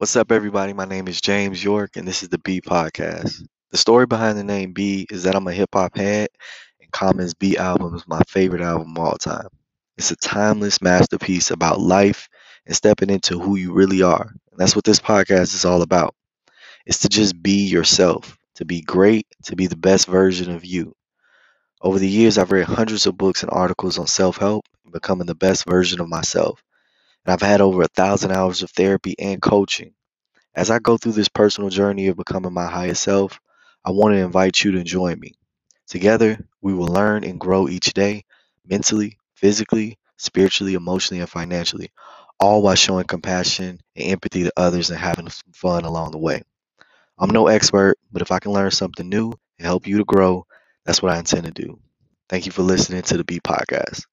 What's up, everybody? My name is James York, and this is the Be Podcast. The story behind the name Be is that I'm a hip hop head, and Common's Be album is my favorite album of all time. It's a timeless masterpiece about life and stepping into who you really are. And that's what this podcast is all about. It's to just be yourself, to be great, to be the best version of you. Over the years, I've read hundreds of books and articles on self help and becoming the best version of myself and I've had over a thousand hours of therapy and coaching. As I go through this personal journey of becoming my highest self, I want to invite you to join me. Together, we will learn and grow each day, mentally, physically, spiritually, emotionally, and financially, all while showing compassion and empathy to others and having some fun along the way. I'm no expert, but if I can learn something new and help you to grow, that's what I intend to do. Thank you for listening to the Be Podcast.